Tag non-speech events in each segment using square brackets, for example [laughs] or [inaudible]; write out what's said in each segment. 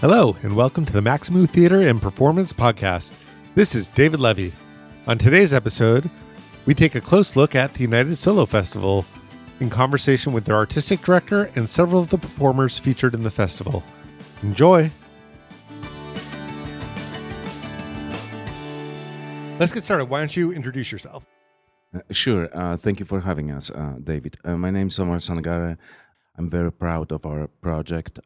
Hello, and welcome to the Maxamoo Theater and Performance Podcast. This is David Levy. On today's episode, we take a close look at the United Solo Festival in conversation with their artistic director and several of the performers featured in the festival. Enjoy! Let's get started. Why don't you introduce yourself? Uh, sure. Uh, thank you for having us, uh, David. Uh, my name is Omar Sangare. I'm very proud of our project.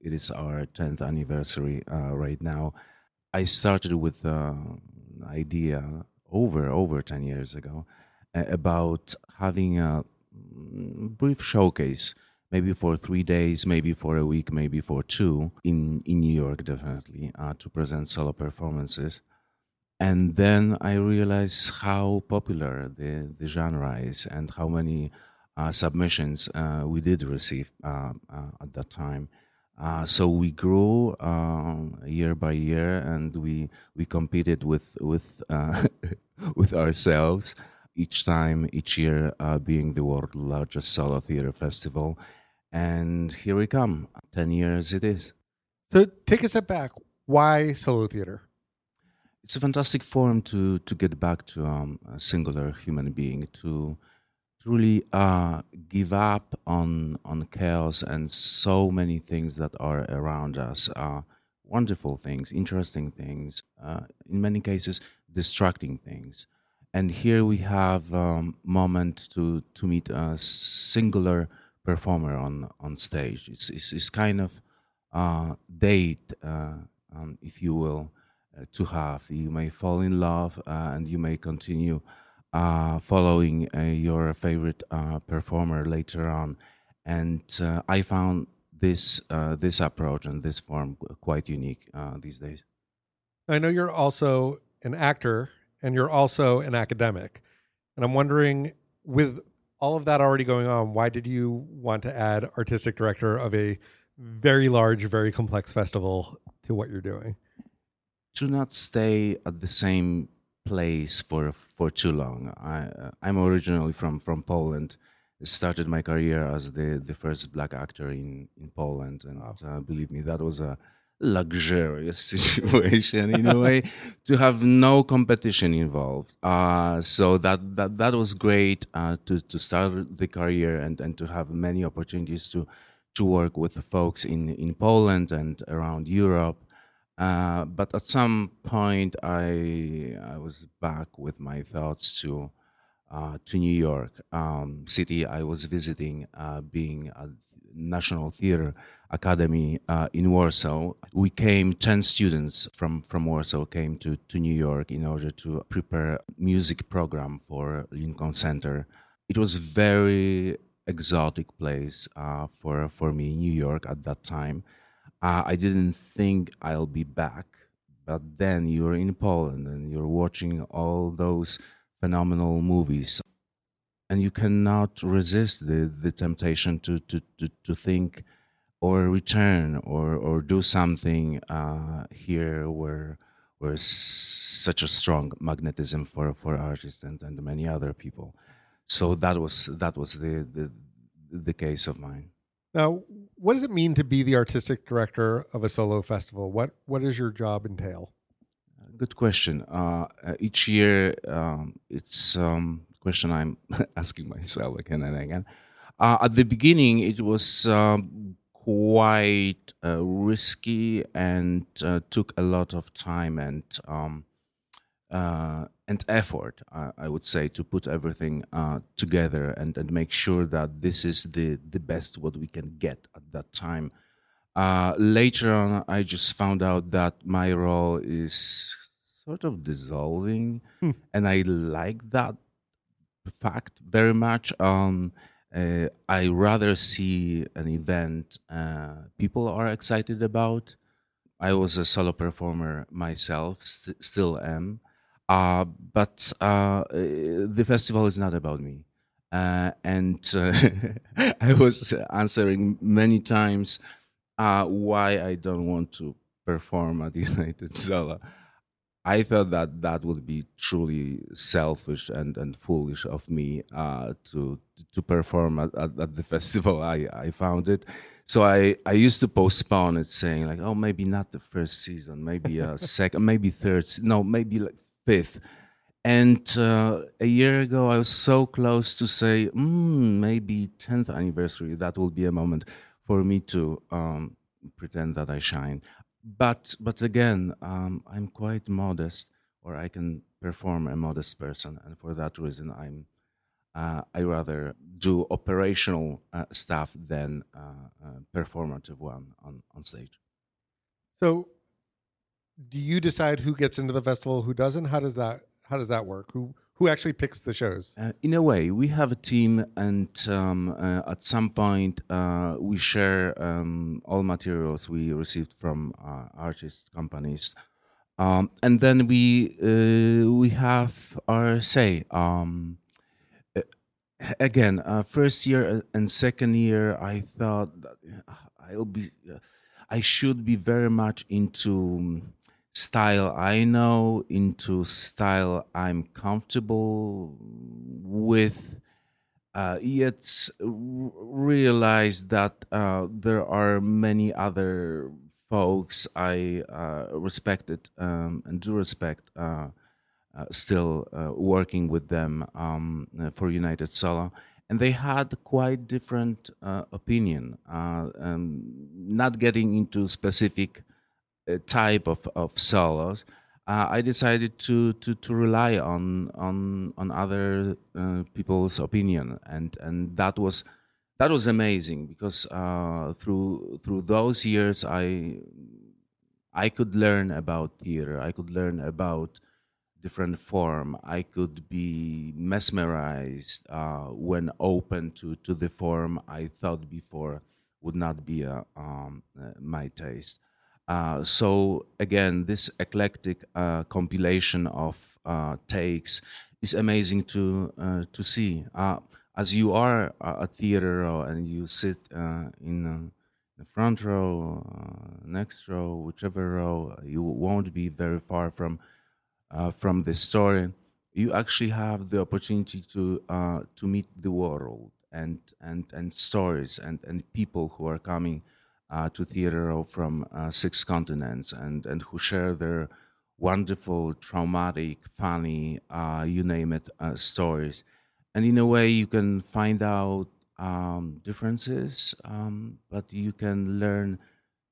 Uh, it is our 10th anniversary uh, right now. I started with an idea over over 10 years ago about having a mm, brief showcase maybe for three days, maybe for a week, maybe for two in, in New York, definitely, uh, to present solo performances. And then I realized how popular the, the genre is and how many uh, submissions uh, we did receive uh, uh, at that time. Uh, so we grew um, year by year, and we we competed with with uh, [laughs] with ourselves each time, each year uh, being the world's largest solo theater festival. And here we come, ten years it is. So take a step back. Why solo theater? It's a fantastic forum to to get back to um, a singular human being to to really uh, give up on on chaos and so many things that are around us. Uh, wonderful things, interesting things, uh, in many cases distracting things. And here we have um, moment to to meet a singular performer on on stage. It's it's, it's kind of uh, date, uh, um, if you will, uh, to have. You may fall in love and you may continue uh, following uh, your favorite uh, performer later on. And uh, I found this uh, this approach and this form quite unique uh, these days. I know you're also an actor and you're also an academic, and I'm wondering, with all of that already going on, why did you want to add artistic director of a very large, very complex festival to what you're doing? To not stay at the same place for for too long. I I'm originally from from Poland. Started my career as the the first black actor in in Poland, and uh, believe me, that was a luxurious [laughs] situation in a way [laughs] to have no competition involved. Uh, so that that that was great uh, to to start the career and and to have many opportunities to to work with the folks in in Poland and around Europe. Uh, but at some point, I I was back with my thoughts to uh, to New York um, City. I was visiting, uh, being a National Theater Academy uh, in Warsaw. We came ten students from from Warsaw came to to New York in order to prepare music program for Lincoln Center. It was very exotic place uh, for for me, New York at that time uh, I didn't think I'll be back. But then you're in Poland and you're watching all those phenomenal movies, and you cannot resist the, the temptation to, to, to, to think or return or, or do something uh, here where where such a strong magnetism for, for artists and, and many other people. So that was that was the, the the case of mine. Now, what does it mean to be the artistic director of a solo festival? What what does your job entail? Good question. Uh, uh each year, um, it's um, question I'm [laughs] asking myself again and again. Uh, at the beginning, it was um, quite uh, risky and uh, took a lot of time and um, uh, and effort, uh, I would say, to put everything uh, together and, and make sure that this is the, the best what we can get at that time. Uh, later on, I just found out that my role is sort of dissolving, hmm. and I like that fact very much. Um, uh, I rather see an event uh, people are excited about. I was a solo performer myself, st- still am uh, but uh, the festival is not about me. Uh, and uh, [laughs] I was answering many times uh, why I don't want to perform at the [laughs] United Solo. I thought that that would be truly selfish and, and foolish of me uh, to to perform at, at, at, the [laughs] festival. I, I found it, so I, I used to postpone it, saying like, oh, maybe not the first season, maybe a second, maybe third, no, maybe like fifth. And uh, a year ago, I was so close to say, mm, maybe 10th anniversary. That will be a moment for me to um, pretend that I shine but but again, um, I'm quite modest, or I can perform a modest person, and for that reason, I'm uh, I rather do operational uh, stuff than uh, uh performative one on on stage. So, do you decide who gets into the festival, who doesn't? How does that how does that work? Who who actually picks the shows? Uh, in a way, we have a team, and um, uh, at some point, uh, we share um, all materials we received from uh, artist companies, um, and then we uh, we have our say. Um, again, uh, first year and second year, I thought I'll be, I should be very much into style I know into style I'm comfortable with. Uh, yet realize that uh, there are many other folks I uh, respected um, and do respect uh, uh, still uh, working with them um, for United Solo. And they had quite different opinion, um, not getting into specific type of, of solos, uh, I decided to, to, to rely on on on other uh, people's opinion, and and that was that was amazing because uh, through through those years I I could learn about theater. I could learn about different form. I could be mesmerized uh, when open to to the form I thought before would not be a, um, uh, my taste. Uh, so again, this eclectic uh, compilation of uh, takes is amazing to uh, to see. Uh, as you are a theater and you sit in the front row, next row, whichever row, you won't be very far from from the story. You actually have the opportunity to to meet the world and and and stories and and people who are coming to theater from uh, six continents and, and who share their wonderful, traumatic, funny, uh, you name it, uh, stories. And in a way, you can find out um, differences, um, but you can learn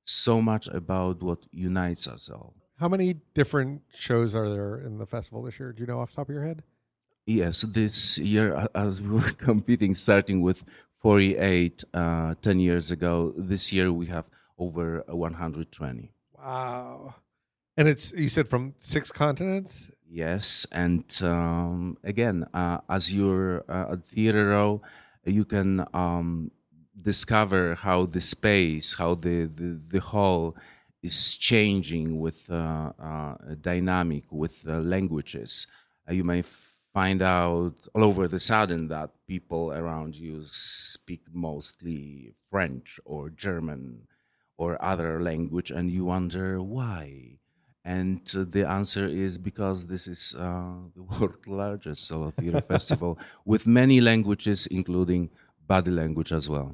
so much about what unites us all. How many different shows are there in the festival this year? Do you know off the top of your head? Yes, this year, as we were [laughs] competing, starting with 48 uh, 10 years ago. This year we have over 120. Wow. And it's, you said from six continents? Yes. And um, again, uh, as you're uh, at Theater Row, you can um, discover how the space, how the, the, the hall is changing with uh, uh, dynamic, with uh, languages. you may find out all over the sudden that people around you speak mostly French or German or other language, and you wonder why. And the answer is because this is uh, [laughs] the world's largest solo theater [laughs] festival with many languages, including body language as well.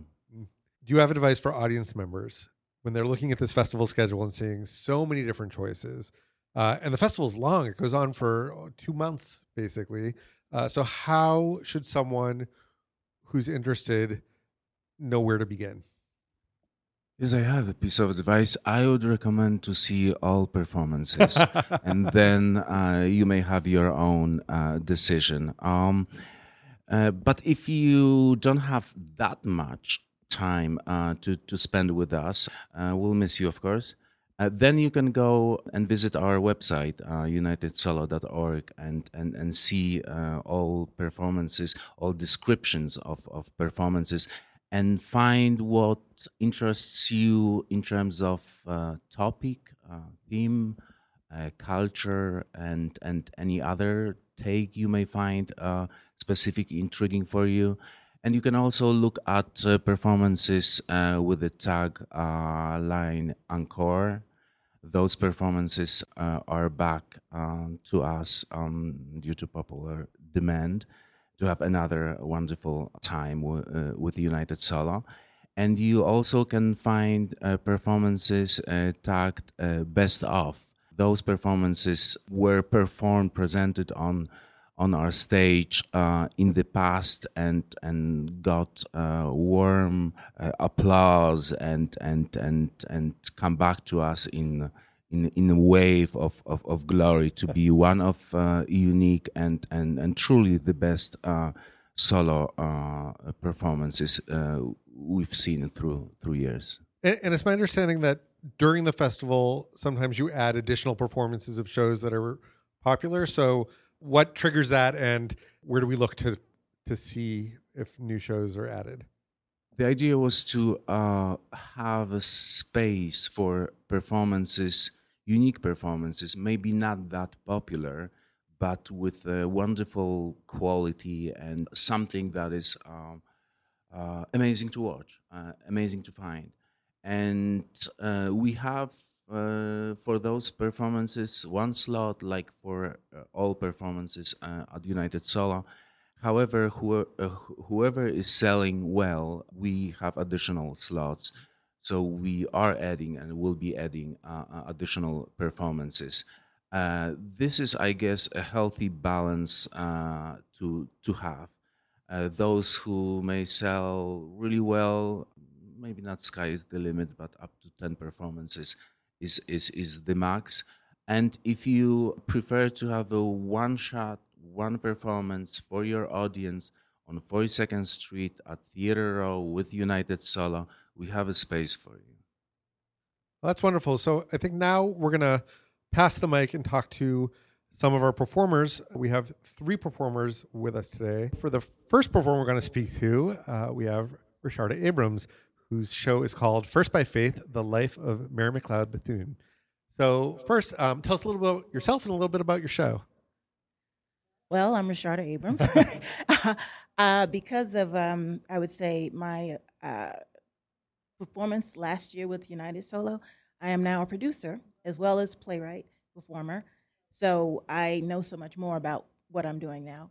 Do you have advice for audience members when they're looking at this festival schedule and seeing so many different choices? Uh, and the festival is long; it goes on for two months, basically. Uh, so, how should someone who's interested know where to begin? Yes, I have a piece of advice. I would recommend to see all performances, [laughs] and then uh, you may have your own uh, decision. Um, uh, but if you don't have that much time uh, to to spend with us, uh, we'll miss you, of course. Uh, then you can go and visit our website, uh, unitedsolo.org, and, and, and see uh, all performances, all descriptions of, of performances, and find what interests you in terms of uh, topic, uh, theme, uh, culture, and, and any other take you may find specific intriguing for you. And you can also look at uh, performances uh, with the tag uh, line Encore. those performances uh, are back um, to us um, due to popular demand to have another wonderful time w- uh, with United Solo. And you also can find uh, performances tagged best of. Those performances were performed, presented on on our stage uh, in the past and and got uh, warm uh, applause and and and and come back to us in in in a wave of of, of glory to be one of uh, unique and and and truly the best uh, solo uh, performances we've seen through through years. And, and it's my understanding that during the festival, sometimes you add additional performances of shows that are popular. So what triggers that and where do we look to to see if new shows are added? The idea was to uh, have a space for performances unique performances maybe not that popular but with a wonderful quality and something that is um, uh, amazing to watch uh, amazing to find. And uh, we have uh, for those performances one slot like for uh, all performances uh, at United Solo. However, who, uh, whoever is selling well, we have additional slots. So we are adding and will be adding uh, additional performances. this is, I guess, a healthy balance to to have. those who may sell really well, maybe not sky is the limit, but up to 10 performances is, is, is the max. And if you prefer to have a one shot, one performance for your audience on 42nd Street at Theater Row with United Solo, we have a space for you. Well, that's wonderful. So I think now we're going to pass the mic and talk to some of our performers. We have three performers with us today. For the first performer we're going to speak to, uh, we have Rasharda Abrams, whose show is called First by Faith The Life of Mary McLeod Bethune. So, first, um, tell us a little bit about yourself and a little bit about your show. Well, I'm Rashada Abrams. [laughs] [laughs] uh, because of, um, I would say, my uh, performance last year with United Solo, I am now a producer as well as playwright, performer. So I know so much more about what I'm doing now.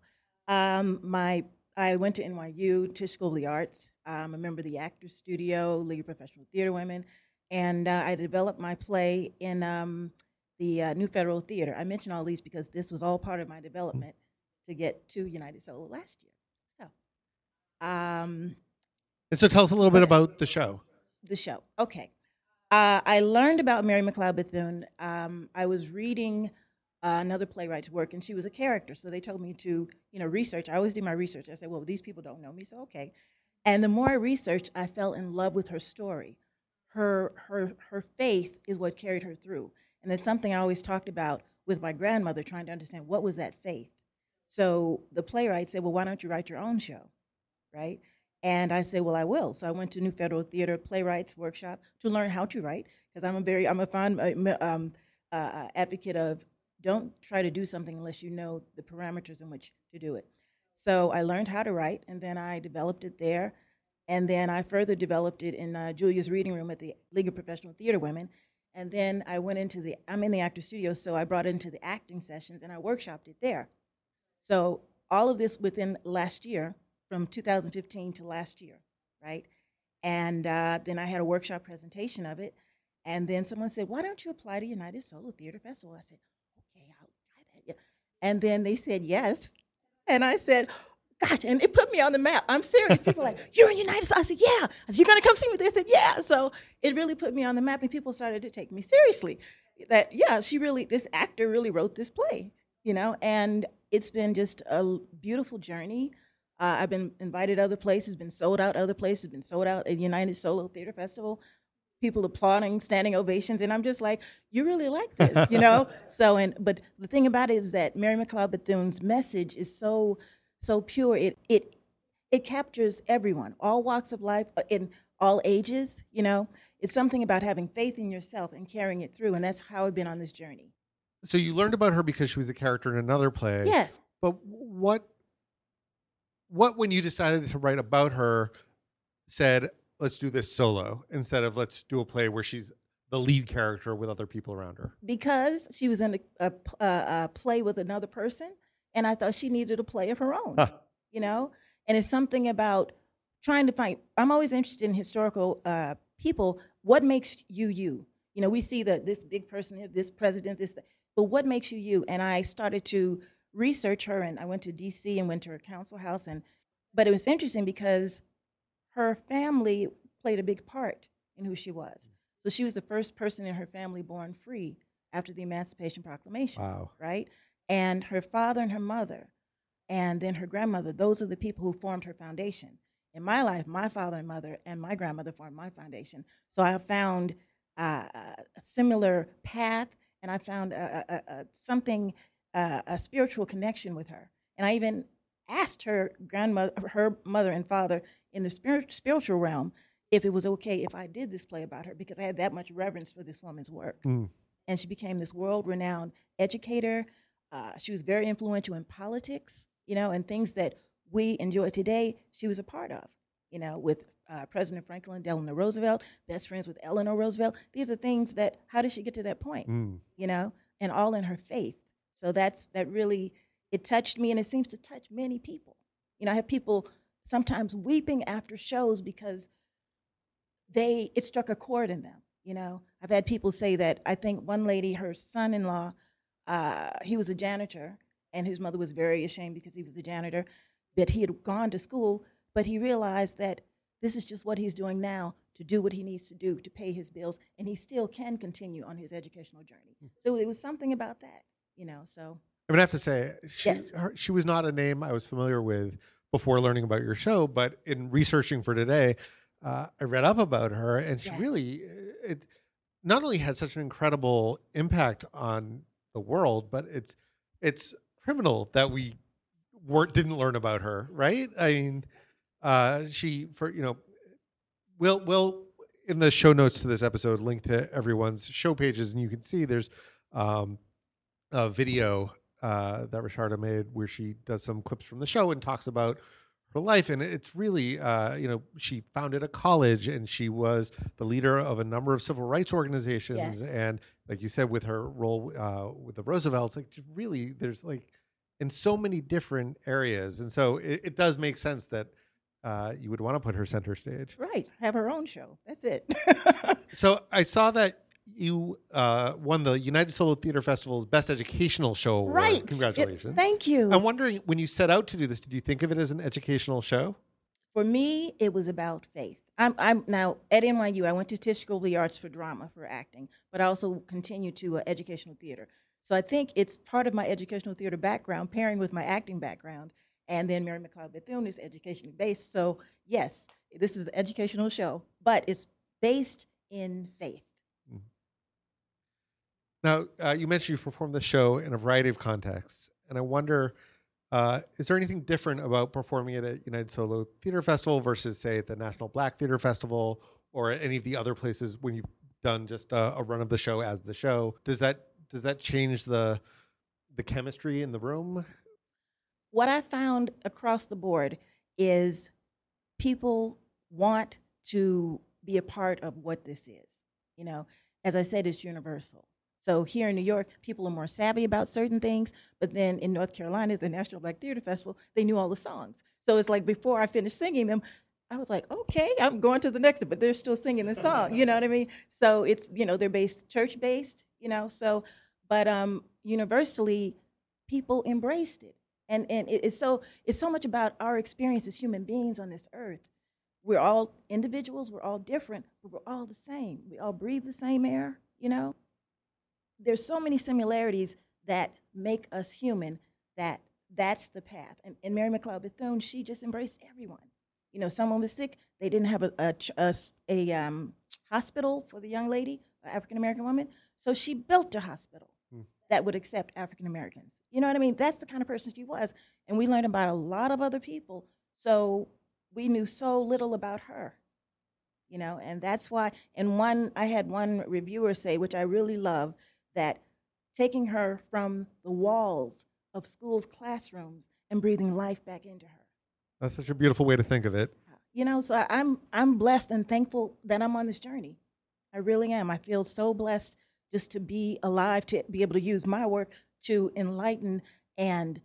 Um, my I went to NYU, Tisch School of the Arts. I'm a member of the Actors Studio, League of Professional Theater Women, and uh, I developed my play in um, the uh, New Federal Theater. I mention all these because this was all part of my development to get to United Solo last year. So, um, and so tell us a little bit about the show. The show, okay. Uh, I learned about Mary McLeod Bethune. Um, I was reading uh, another playwright's work, and she was a character. So they told me to, you know, research. I always do my research. I said, well, these people don't know me, so okay. And the more I researched, I fell in love with her story. Her her her faith is what carried her through, and it's something I always talked about with my grandmother, trying to understand what was that faith. So the playwright said, well, why don't you write your own show, right? And I said, well, I will. So I went to New Federal Theater Playwrights Workshop to learn how to write, because I'm a very I'm a fond uh, um, uh, advocate of don't try to do something unless you know the parameters in which to do it. So I learned how to write, and then I developed it there. And then I further developed it in uh, Julia's reading room at the League of Professional Theater Women. And then I went into the, I'm in the actor studio, so I brought it into the acting sessions and I workshopped it there. So all of this within last year, from 2015 to last year, right? And uh, then I had a workshop presentation of it. And then someone said, Why don't you apply to United Solo Theater Festival? I said, and then they said yes. And I said, gosh, and it put me on the map. I'm serious. People like, [laughs] you're in United States. I said, yeah. I said, you're going to come see me? They said, yeah. So it really put me on the map, and people started to take me seriously. That, yeah, she really, this actor really wrote this play, you know, and it's been just a beautiful journey. Uh, I've been invited other places, been sold out other places, been sold out at United Solo Theater Festival people applauding, standing ovations, and I'm just like, you really like this, you know? [laughs] so, and but the thing about it is that Mary McLeod Bethune's message is so, so pure. It it it captures everyone, all walks of life, uh, in all ages. You know, it's something about having faith in yourself and carrying it through, and that's how I've been on this journey. So you learned about her because she was a character in another play. Yes. But what what when you decided to write about her said let's do this solo instead of let's do a play where she's the lead character with other people around her? because she was in a play with another person, and I thought she needed a play of her own. Huh. You know, and it's something about trying to find. I'm always interested in historical uh, people. What makes you you? You know, we see that this big person, this president, this, but what makes you you? And I started to research her, and I went to D.C. and went to her council house, and but it was interesting because her family played a big part in who she was. So she was the first person in her family born free after the Emancipation Proclamation, Wow. right? And her father and her mother, and then her grandmother, those are the people who formed her foundation. In my life, my father and mother and my grandmother formed my foundation. So I found uh, a similar path, and I found a, a, a, something, uh, a spiritual connection with her. And I even asked her grandmother, her mother and father in the spirit, spiritual realm, if it was okay if I did this play about her because I had that much reverence for this woman's work. Mm. And she became this world renowned educator. Uh, she was very influential in politics, you know, and things that we enjoy today, she was a part of, you know, with uh, President Franklin Delano Roosevelt, best friends with Eleanor Roosevelt. These are things that, how did she get to that point? Mm. you know, and all in her faith. So that's that really it touched me, and it seems to touch many people. You know, I have people sometimes weeping after shows because they it struck a chord in them. You know, I've had people say that. I think one lady, her son-in-law, uh, he was a janitor, and his mother was very ashamed because he was a janitor, that he had gone to school, but he realized that this is just what he's doing now to do what he needs to do to pay his bills, and he still can continue on his educational journey. So it was something about that, you know. So I I have to say, she, Yes. her, she was not a name I was familiar with before learning about your show, but in researching for today, uh, I read up about her, and she Yes. really uh, it not only had such an incredible impact on the world, but it's it's criminal that we weren't didn't learn about her, right? I mean, uh, she for you know, we'll we'll in the show notes to this episode link to everyone's show pages, and you can see there's um, a video uh, that Richarda made where she does some clips from the show and talks about her life. And it's really, uh, you know, she founded a college and she was the leader of a number of civil rights organizations. Yes. And like you said, with her role uh, with the Roosevelts, like really, there's like in so many different areas. And so it, it does make sense that uh, you would want to put her center stage. right, have her own show. That's it. [laughs] So I saw that you uh, won the United Solo Theater Festival's Best Educational Show Award. right. It- Congratulations. thank you. I'm wondering when you set out to do this, did you think of it as an educational show? For me, it was about faith. I'm, I'm now at NYU. I went to Tisch School of the Arts for drama for acting, but I also continue to uh, educational theater. So I think it's part of my educational theater background, pairing with my acting background, and then Mary McLeod Bethune is educationally based. So yes, this is an educational show, but it's based in faith. Now, uh, you mentioned you've performed the show in a variety of contexts, and I wonder, uh, is there anything different about performing it at United Solo Theater Festival versus, say, at the National Black Theater Festival or at any of the other places when you've done just a, a run of the show as the show? Does that does that change the the chemistry in the room? what I found across the board is people want to be a part of what this is. You know, as I said, it's universal. So here in New York, people are more savvy about certain things, but then in North Carolina, the National Black Theater Festival, they knew all the songs. So it's like before I finished singing them, I was like, okay, I'm going to the next one, but they're still singing the song. You know what I mean? So it's you know they're based church based. You know, so but um, universally, people embraced it and and it- it's so it's so much about our experience as human beings on this earth we're all individuals we're all different but we're all the same we all breathe the same air you know there's so many similarities that make us human that that's the path and, and mary mcleod bethune she just embraced everyone you know someone was sick they didn't have a, a, a a, um, hospital for the young lady african american woman so she built a hospital Hmm. that would accept African Americans. You know what I mean? That's the kind of person she was. And we learned about a lot of other people. So we knew so little about her. You know, and that's why and one I had one reviewer say, which I really love, that taking her from the walls of schools' classrooms and breathing life back into her. That's such a beautiful way to think of it. You know, so I'm I'm blessed and thankful that I'm on this journey. I really am. I feel so blessed just to be alive, to be able to use my work to enlighten and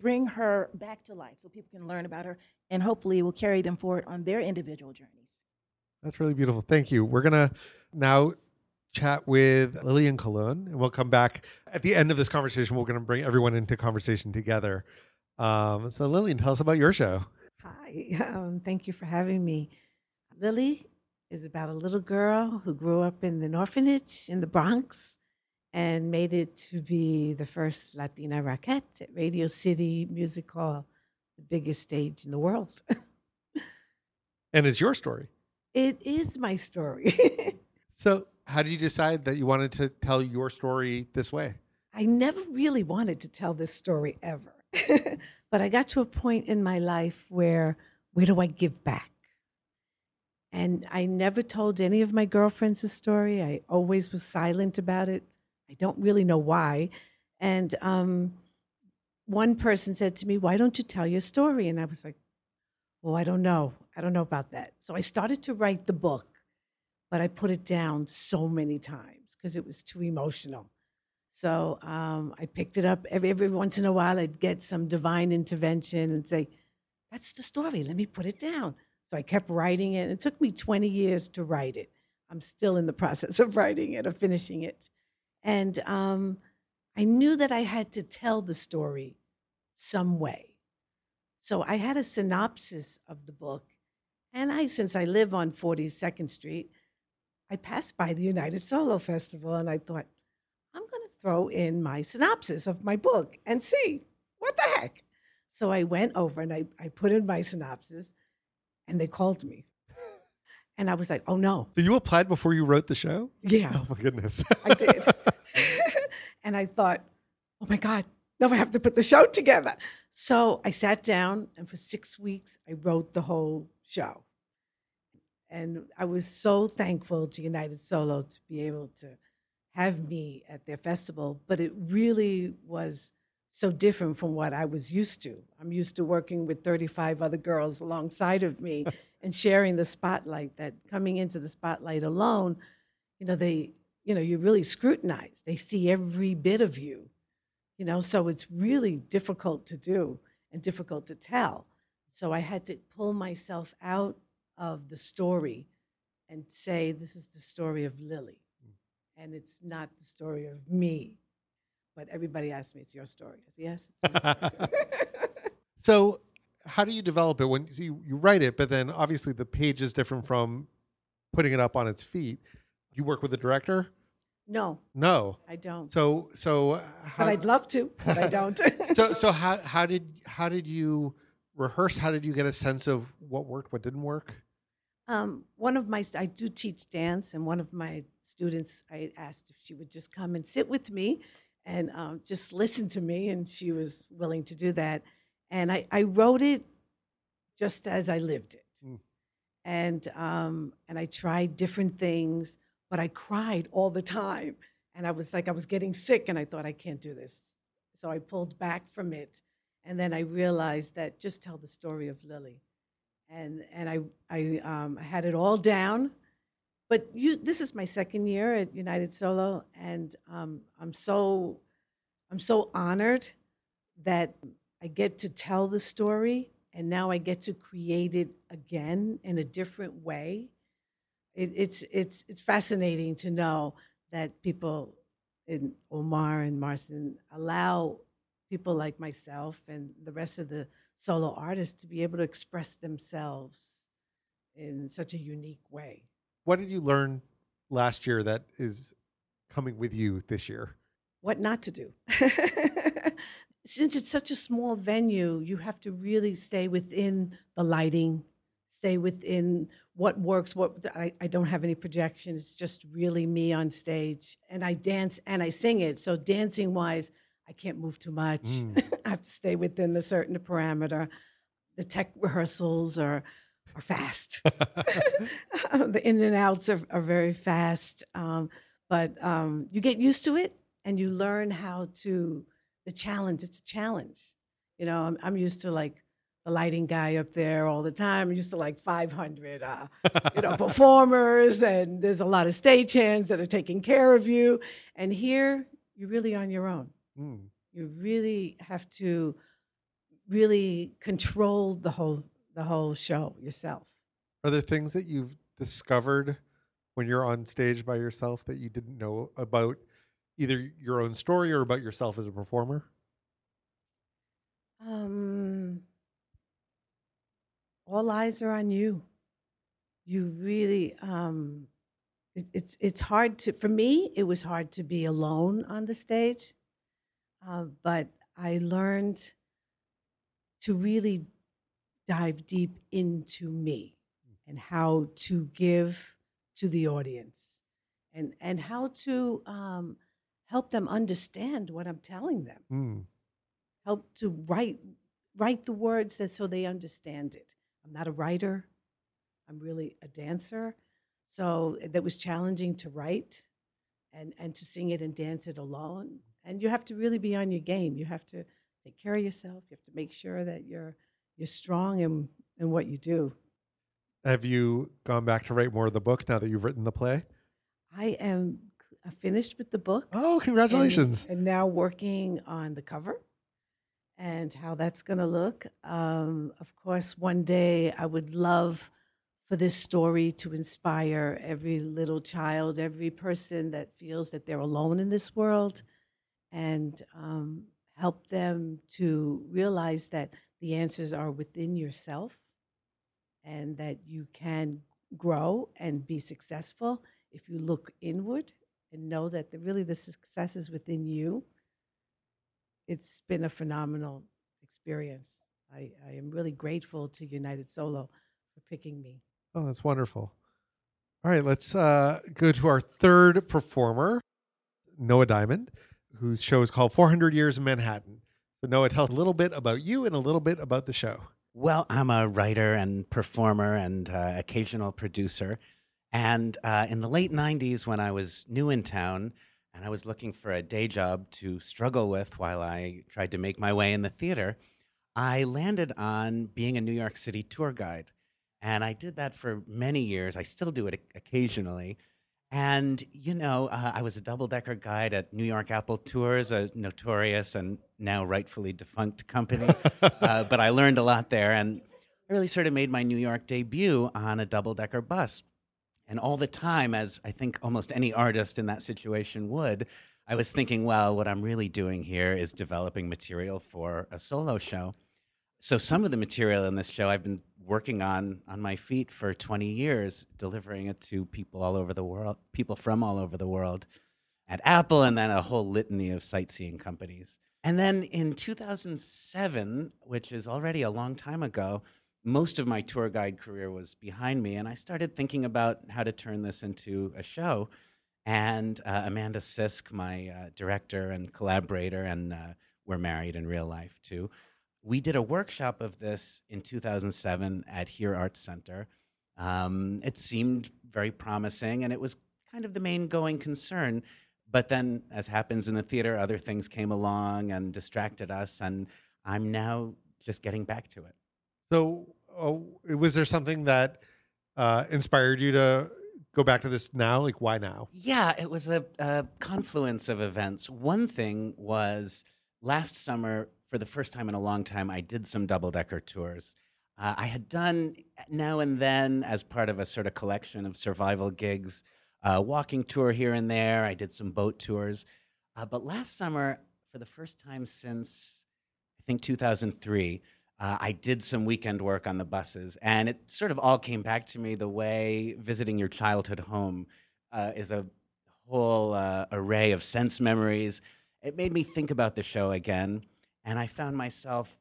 bring her back to life so people can learn about her and hopefully will carry them forward on their individual journeys. That's really beautiful. Thank you. We're going to now chat with Lillian Colon, and we'll come back at the end of this conversation. We're going to bring everyone into conversation together. Um, so, Lillian, tell us about your show. Hi, [laughs] um, thank you for having me. Lily is about a little girl who grew up in an orphanage in the Bronx and made it to be the first Latina Rockette at Radio City Music Hall, the biggest stage in the world. [laughs] and it's your story. It is my story. [laughs] so, how did you decide that you wanted to tell your story this way? I never really wanted to tell this story ever. [laughs] but I got to a point in my life where where do I give back? And I never told any of my girlfriends the story. I always was silent about it. I don't really know why. And um, one person said to me, Why don't you tell your story? And I was like, Well, I don't know. I don't know about that. So I started to write the book, but I put it down so many times because it was too emotional. So um, I picked it up every, every once in a while. I'd get some divine intervention and say, That's the story. Let me put it down. So I kept writing it. It took me 20 years to write it. I'm still in the process of writing it of finishing it. And um, I knew that I had to tell the story some way. So I had a synopsis of the book. And I, since I live on 42nd Street, I passed by the United Solo Festival and I thought, I'm going to throw in my synopsis of my book and see what the heck. So I went over and I, I put in my synopsis and they called me. And I was like, oh no. So you applied before you wrote the show? Yeah. Oh my goodness. I did. [laughs] and I thought, oh my God, now I have to put the show together. So I sat down and for six weeks I wrote the whole show. And I was so thankful to United Solo to be able to have me at their festival, but it really was so different from what I was used to. I'm used to working with 35 other girls alongside of me [laughs] and sharing the spotlight that coming into the spotlight alone, you know, they, you know, you're really scrutinized. They see every bit of you, you know, so it's really difficult to do and difficult to tell. So I had to pull myself out of the story and say, this is the story of Lily. Mm. And it's not the story of me. But everybody asks me, it's your story. Yes. [laughs] [laughs] so how do you develop it when you, you write it, but then obviously the page is different from putting it up on its feet? You work with a director? No. No. I don't. So so how, But I'd love to, but I don't. [laughs] so so how how did how did you rehearse? How did you get a sense of what worked, what didn't work? Um, one of my I do teach dance, and one of my students I asked if she would just come and sit with me and um, just listen to me, and she was willing to do that. And I, I wrote it just as I lived it, mm. and um, and I tried different things, but I cried all the time, and I was like I was getting sick, and I thought I can't do this, so I pulled back from it, and then I realized that just tell the story of Lily, and and I I um, had it all down but you, this is my second year at United Solo, and um, I'm so, I'm so honored that I get to tell the story, and now I get to create it again in a different way. It, it's it's it's fascinating to know that people in Omar and Marston allow people like myself and the rest of the solo artists to be able to express themselves in such a unique way what did you learn last year that is coming with you this year? What not to do. [laughs] Since it's such a small venue, you have to really stay within the lighting, stay within what works. What I, I don't have any projection. It's just really me on stage, and I dance and I sing it. So dancing wise, I can't move too much. Mm. [laughs] I have to stay within a certain parameter. The tech rehearsals are are fast. [laughs] [laughs] the ins and outs are, are very fast, um, but um, you get used to it and you learn how to the challenge. It's a challenge. You know, I'm, I'm used to like the lighting guy up there all the time. I'm used to like 500, uh, you know, performers, and there's a lot of stagehands that are taking care of you. And here, you're really on your own. Mm. You really have to really control the whole the whole show yourself. Are there things that you've discovered when you're on stage by yourself that you didn't know about either your own story or about yourself as a performer? Um, all eyes are on you. You really, um, it, it's it's hard to for me. It was hard to be alone on the stage, uh, but I learned to really dive deep into me and how to give to the audience and and how to um, help them understand what I'm telling them Mm. help to write write the words that so they understand it. I'm not a writer. I'm really a dancer. So that was challenging to write and and to sing it and dance it alone. And you have to really be on your game. You have to take care of yourself. You have to make sure that you're you're strong in in what you do. Have you gone back to write more of the book now that you've written the play? I am finished with the book. Oh, and- congratulations. And, now working on the cover and how that's going to look. Um, of course, one day I would love for this story to inspire every little child, every person that feels that they're alone in this world, and um, help them to realize that the answers are within yourself and that you can grow and be successful if you look inward and know that the, really the success is within you. It's been a phenomenal experience. I, I am really grateful to United Solo for picking me. Oh, that's wonderful. All right, let's uh, go to our third performer, Noah Diamond, whose show is called 400 Years in Manhattan. So, Noah, tell us a little bit about you and a little bit about the show. Well, I'm a writer and performer and uh, occasional producer. And uh, in the late 90s, when I was new in town and I was looking for a day job to struggle with while I tried to make my way in the theater, I landed on being a New York City tour guide. And I did that for many years. I still do it occasionally. And, you know, uh, I was a double decker guide at New York Apple Tours, a notorious and now rightfully defunct company [laughs] uh, but I learned a lot there, and I really sort of made my New York debut on a double decker bus. And all the time, as I think almost any artist in that situation would, I was thinking, well, what I'm really doing here is developing material for a solo show. So some of the material in this show I've been working on on my feet for 20 years, delivering it to people all over the world, people from all over the world at Apple, and then a whole litany of sightseeing companies. And then in 2007, which is already a long time ago, most of my tour guide career was behind me, and I started thinking about how to turn this into a show. And uh, Amanda Sisk, my uh, director and collaborator, and uh, we're married in real life too, we did a workshop of this in 2007 at Here Arts Center. Um, it seemed very promising, and it was kind of the main going concern. But then, as happens in the theater, other things came along and distracted us, and I'm now just getting back to it. So, oh, was there something that uh, inspired you to go back to this now? Like, why now? Yeah, it was a, a confluence of events. One thing was last summer, for the first time in a long time, I did some double decker tours. Uh, I had done now and then, as part of a sort of collection of survival gigs, a walking tour here and there. I did some boat tours. Uh, but last summer, for the first time since I think 2003, uh, I did some weekend work on the buses, and it sort of all came back to me the way visiting your childhood home uh, is a whole uh, array of sense memories. It made me think about the show again, and I found myself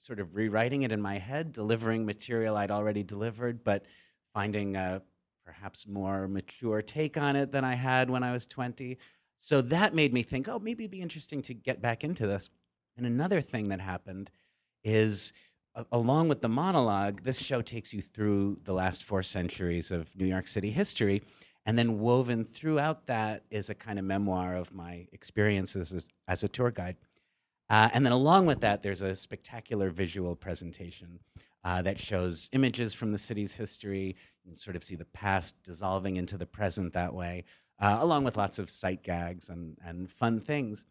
sort of rewriting it in my head, delivering material I'd already delivered, but finding a perhaps more mature take on it than I had when I was 20. So that made me think, oh, maybe it'd be interesting to get back into this. And another thing that happened is along with the monologue, this show takes you through the last four centuries of New York City history. And then woven throughout that is a kind of memoir of my experiences as, as a tour guide. Uh, and then along with that, there's a spectacular visual presentation uh, that shows images from the city's history. You can sort of see the past dissolving into the present that way, uh, along with lots of sight gags and, and fun things.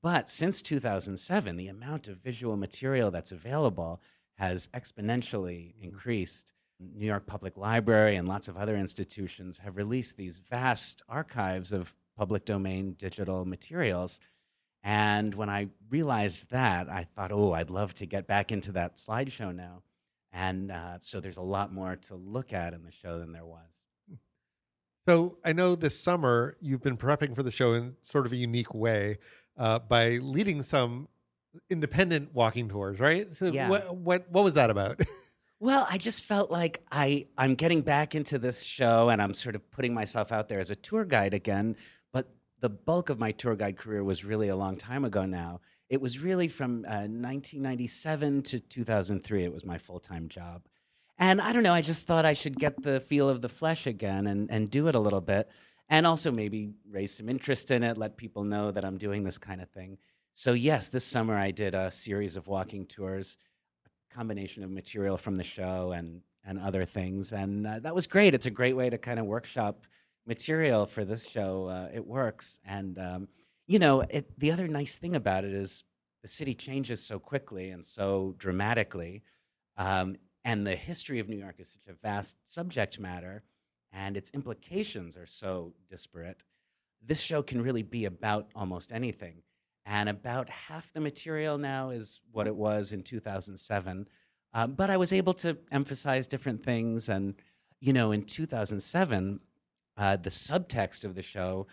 But since 2007, the amount of visual material that's available has exponentially increased. New York Public Library and lots of other institutions have released these vast archives of public domain digital materials. And when I realized that, I thought, oh, I'd love to get back into that slideshow now. And uh, so there's a lot more to look at in the show than there was. So I know this summer you've been prepping for the show in sort of a unique way uh, by leading some independent walking tours, right? So Yeah. what what what was that about? [laughs] Well, I just felt like I I'm getting back into this show and I'm sort of putting myself out there as a tour guide again, the bulk of my tour guide career was really a long time ago now. It was really from uh, 1997 to 2003 it was my full-time job. And I don't know, I just thought I should get the feel of the flesh again and and do it a little bit and also maybe raise some interest in it, let people know that I'm doing this kind of thing. So yes, this summer I did a series of walking tours a combination of material from the show and and other things, and uh, that was great. It's a great way to kind of workshop material for this show. Uh, it works, and um, you know, it, the other nice thing about it is the city changes so quickly and so dramatically, um, and the history of New York is such a vast subject matter, and its implications are so disparate. This show can really be about almost anything and about half the material now is what it was in 2007. Uh, but I was able to emphasize different things, and you know, in 2007, uh, the subtext of the show,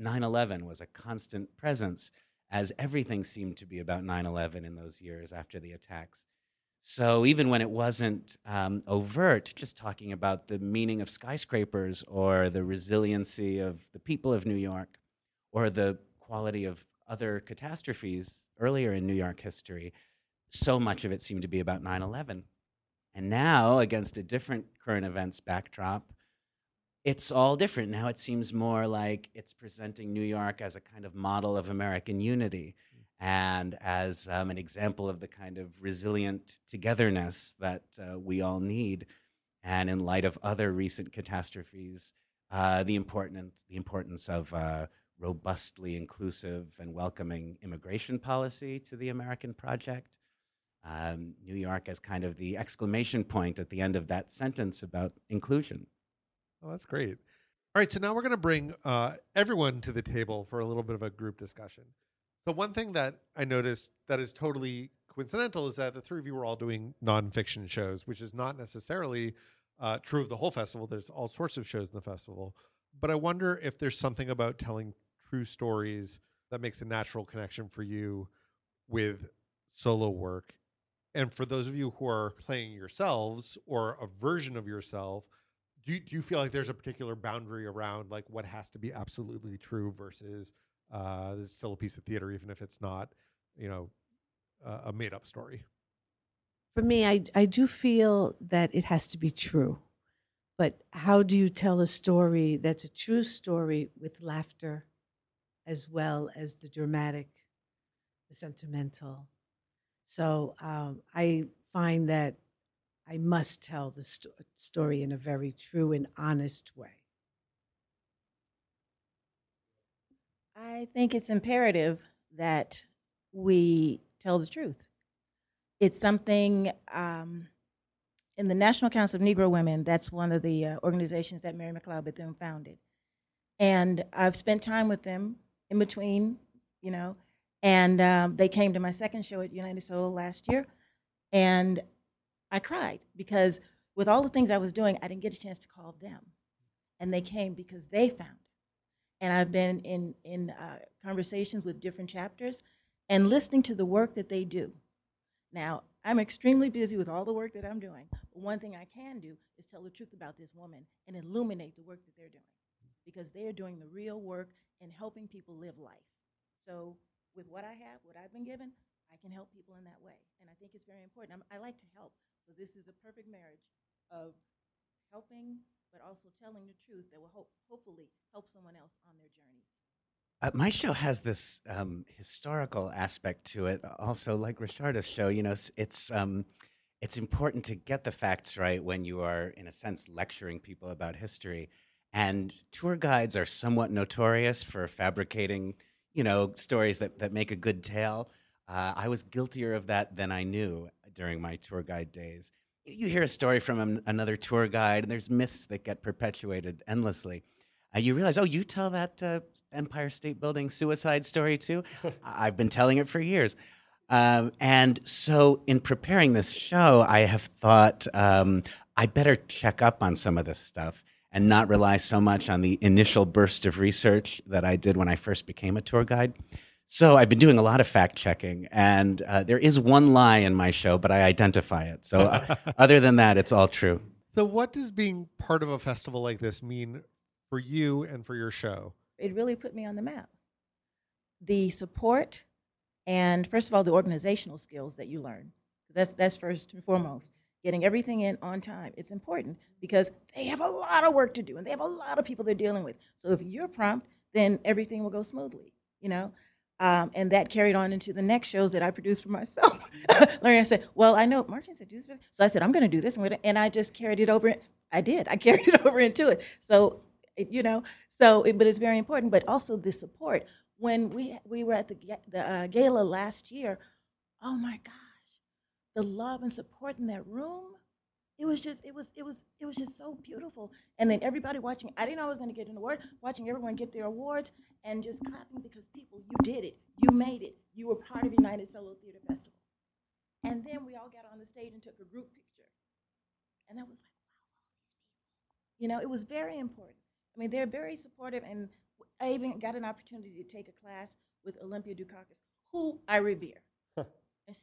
9/11, was a constant presence, as everything seemed to be about 9/11 in those years after the attacks. So even when it wasn't um, overt, just talking about the meaning of skyscrapers or the resiliency of the people of New York, or the quality of other catastrophes earlier in New York history, so much of it seemed to be about 9 11. And now, against a different current events backdrop, it's all different. Now it seems more like it's presenting New York as a kind of model of American unity and as um, an example of the kind of resilient togetherness that uh, we all need. And in light of other recent catastrophes, uh, the, important, the importance of uh, robustly inclusive and welcoming immigration policy to the American project. Um, New York as kind of the exclamation point at the end of that sentence about inclusion. Oh, that's great. All right, so now we're going to bring uh, everyone to the table for a little bit of a group discussion. So one thing that I noticed that is totally coincidental is that the three of you were all doing nonfiction shows, which is not necessarily uh, true of the whole festival. There's all sorts of shows in the festival, but I wonder if there's something about telling true stories that makes a natural connection for you with solo work. And for those of you who are playing yourselves or a version of yourself, do you, do you feel like there's a particular boundary around like what has to be absolutely true versus uh, still a piece of theater, even if it's not, you know, uh, a made up story? For me, I, I do feel that it has to be true. But how do you tell a story that's a true story with laughter as well as the dramatic, the sentimental? So um, I find that I must tell the sto- story in a very true and honest way. I think it's imperative that we tell the truth. It's something um, in the National Council of Negro Women, that's one of the uh, organizations that Mary McLeod Bethune founded. And I've spent time with them in between, you know, and um, they came to my second show at United Solo last year, and I cried because with all the things I was doing, I didn't get a chance to call them. And they came because they found it and I've been in in uh, conversations with different chapters and listening to the work that they do. Now, I'm extremely busy with all the work that I'm doing. But one thing I can do is tell the truth about this woman and illuminate the work that they're doing because they are doing the real work and helping people live life. So, with what I have, what I've been given, I can help people in that way. And I think it's very important. I'm, I like to help. So, this is a perfect marriage of helping but also telling the truth that will hope, hopefully help someone else on their journey. Uh, my show has this um, historical aspect to it, also like Rasharda's show. You know, it's um, it's important to get the facts right when you are, in a sense, lecturing people about history. And tour guides are somewhat notorious for fabricating, you know, stories that that make a good tale. Uh, I was guiltier of that than I knew during my tour guide days. You hear a story from an, another tour guide, and there's myths that get perpetuated endlessly. Uh, you realize, oh, you tell that uh, Empire State Building suicide story too? [laughs] I've been telling it for years. Um, and so, in preparing this show, I have thought um, I better check up on some of this stuff and not rely so much on the initial burst of research that I did when I first became a tour guide. So, I've been doing a lot of fact checking, and uh, there is one lie in my show, but I identify it. So, uh, [laughs] other than that, it's all true. So, what does being part of a festival like this mean for you and for your show? It really put me on the map. The support and first of all the organizational skills that you learn. That's that's first and foremost. Getting everything in on time. It's important because they have a lot of work to do and they have a lot of people they're dealing with. So if you're prompt, then everything will go smoothly, you know? Um, and that carried on into the next shows that I produced for myself. [laughs] Learning, I said, well, I know Martin said do this. So I said, I'm going to do this. And I just carried it over. I did. I [laughs] carried it over into it. So, it, you know, so, it, but it's very important. But also the support. When we we were at the the uh, gala last year, oh my gosh, the love and support in that room. It was just, it was, it was, it was just so beautiful. And then everybody watching, I didn't know I was going to get an award. Watching everyone get their awards and just clapping because people, you did it, you made it, you were part of United Solo Theater Festival. And then we all got on the stage and took a group picture, and that was like, wow, all these people. You know, it was very important. I mean, they're very supportive, and I even got an opportunity to take a class with Olympia Dukakis, who I revere. and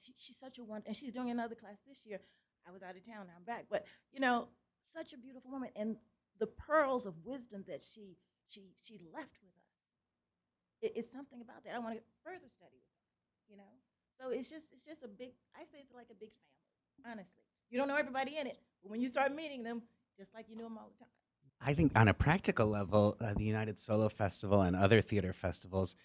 she, she's such a wonder, and she's doing another class this year. I was out of town, now I'm back, but you know, such a beautiful woman, and the pearls of wisdom that she she she left with us. It, it's something about that. I want to further study with her. You know, so it's just it's just a big. I say it's like a big family. Honestly, you don't know everybody in it, but when you start meeting them, just like you know them all the time. I think on a practical level, uh, the United Solo Festival and other theater festivals,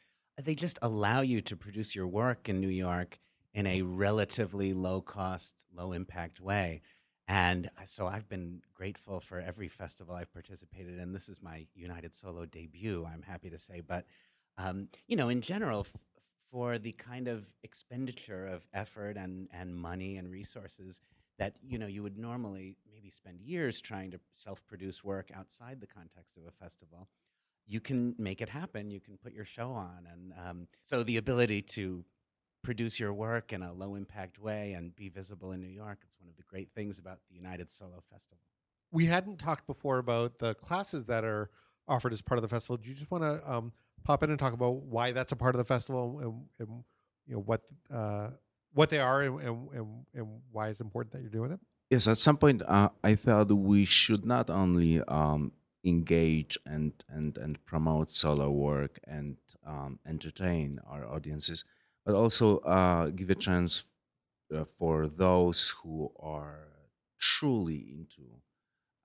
they just allow you to produce your work in New York in a relatively low cost, low impact way. And so I've been grateful for every festival I've participated in. This is my United Solo debut, I'm happy to say. But, um, you know, in general, f- for the kind of expenditure of effort and, and money and resources that you know you would normally maybe spend years trying to self-produce work outside the context of a festival you can make it happen you can put your show on and um, so the ability to produce your work in a low impact way and be visible in new york it's one of the great things about the united solo festival We hadn't talked before about the classes that are offered as part of the festival. Do you just want to um, pop in and talk about why that's a part of the festival and, and you know what uh, what they are and, and, and, and why it's important that you're doing it? Yes, at some point, uh, I thought we should not only um, engage and, and, and promote solo work and um, entertain our audiences, but also uh, give a chance uh, for those who are truly into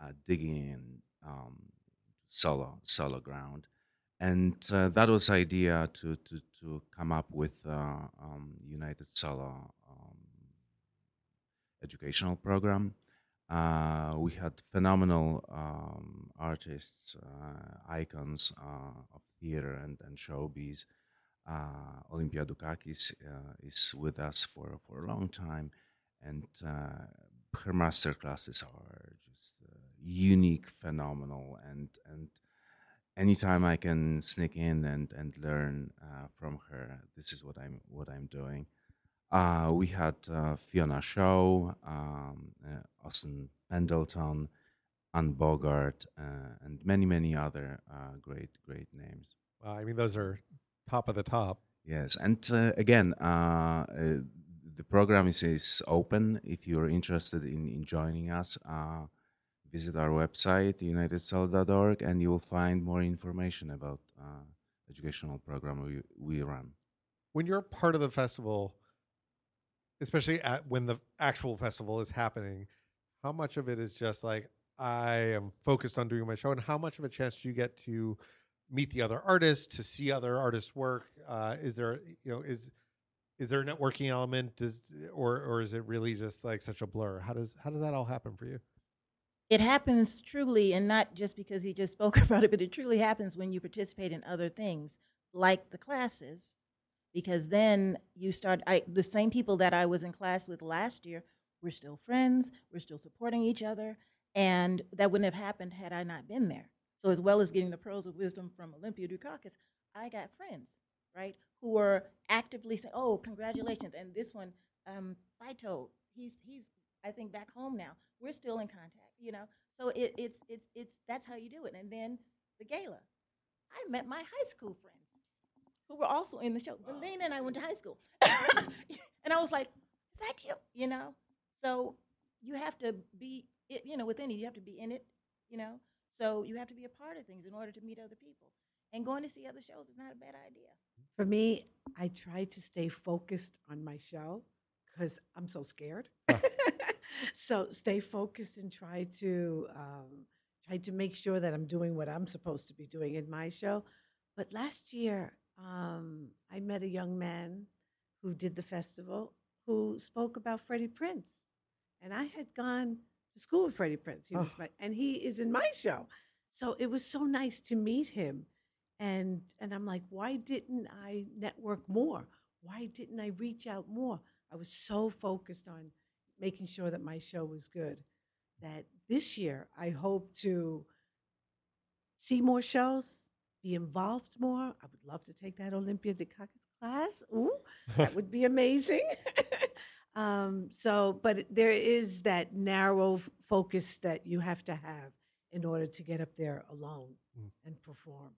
uh, digging in um, solo solo ground. And uh, that was idea to, to, to come up with uh, um, United Solo um, educational program. Uh, we had phenomenal um, artists, uh, icons uh, of theater and, and showbiz. Uh, Olympia Dukakis uh, is with us for, for a long time, and uh, her master classes are just unique, phenomenal, and and anytime I can sneak in and and learn uh, from her, this is what I'm what I'm doing. Uh, we had uh, Fiona Shaw, um, Austin Pendleton, Anne Bogart, and many, many other great, great names. I mean, those are top of the top. Yes, and uh, again, uh, uh, the program is, is open. If you're interested in, in joining us, uh, visit our website, unitedsolo.org, and you will find more information about uh, educational program we, we run. When you're part of the festival, especially at when the actual festival is happening, how much of it is just like I am focused on doing my show, and how much of a chance do you get to meet the other artists, to see other artists' work? Uh, is there, you know, is is there a networking element, does, or or is it really just like such a blur? How does how does that all happen for you? It happens truly, and not just because he just [laughs] spoke about it, but it truly happens when you participate in other things like the classes, because then you start. I the same people that I was in class with last year, we're still friends, we're still supporting each other, and that wouldn't have happened had I not been there. So as well as getting the pearls of wisdom from Olympia Dukakis, I got friends, right, who were actively saying, "Oh, congratulations!" And this one, um, Fito, he's he's I think back home now. We're still in contact, you know. So it, it's it's it's that's how you do it. And then the gala, I met my high school friends who were also in the show. Belina and I went to high school, [laughs] and I was like, "Is that you?" You know. So you have to be, it, you know, within it, you have to be in it, you know. So you have to be a part of things in order to meet other people. And going to see other shows is not a bad idea. For me, I try to stay focused on my show because I'm so scared. [laughs] so stay focused and try to um, try to make sure that I'm doing what I'm supposed to be doing in my show. But last year, um, I met a young man who did the festival who spoke about Freddie Prinze, and I had gone to school with Freddie Prinze. He was Oh. my, and he is in my show. So it was so nice to meet him. And and I'm like, why didn't I network more? Why didn't I reach out more? I was so focused on making sure that my show was good that this year I hope to see more shows, be involved more. I would love to take that Olympia Dukakis class. Ooh, that would be [laughs] amazing. [laughs] um, so, but there is that narrow f- focus that you have to have in order to get up there alone Mm. and perform.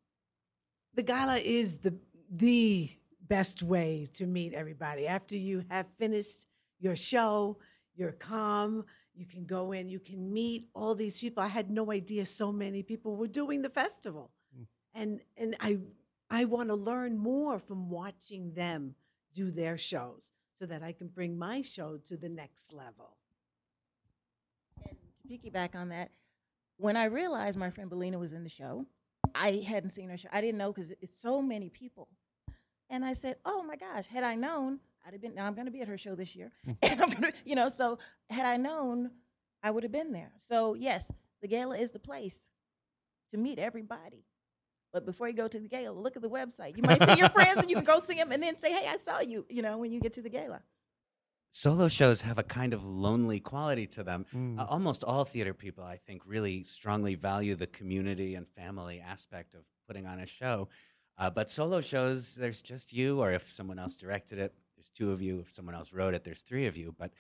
The gala is the the best way to meet everybody. After you have finished your show, you're calm. You can go in. You can meet all these people. I had no idea so many people were doing the festival, Mm. and and I I want to learn more from watching them do their shows so that I can bring my show to the next level. And to piggyback on that, when I realized my friend Belina was in the show, I hadn't seen her show. I didn't know because it's so many people. And I said, "Oh my gosh! Had I known, I'd have been. Now I'm going to be at her show this year, mm. [laughs] and I'm going to, you know. So had I known, I would have been there. So yes, the gala is the place to meet everybody. But before you go to the gala, look at the website. You might see your friends, and you can go see them, and then say, "Hey, I saw you." You know, when you get to the gala. Solo shows have a kind of lonely quality to them. Mm. Uh, almost all theater people, I think, really strongly value the community and family aspect of putting on a show. Uh, but solo shows, there's just you, or if someone else directed it, there's two of you. If someone else wrote it, there's three of you. But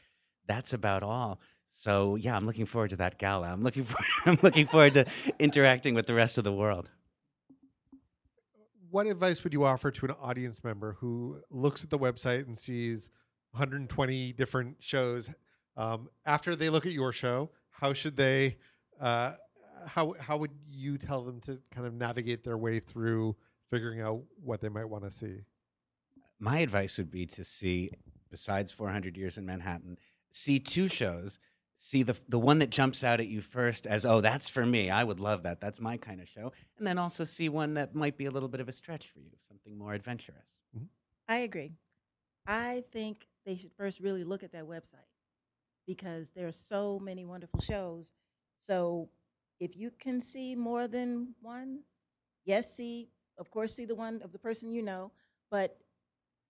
that's about all. So yeah, I'm looking forward to that gala. I'm looking [laughs] for, I'm looking forward to interacting with the rest of the world. What advice would you offer to an audience member who looks at the website and sees 120 different shows um, after they look at your show how should they uh, how how would you tell them to kind of navigate their way through figuring out what they might want to see my advice would be to see, besides 400 Years in Manhattan, see two shows. See the the one that jumps out at you first as, oh, that's for me. I would love that. That's my kind of show. And then also see one that might be a little bit of a stretch for you, something more adventurous. Mm-hmm. I agree. I think they should first really look at that website because there are so many wonderful shows. So if you can see more than one, yes, see, of course, see the one of the person you know, but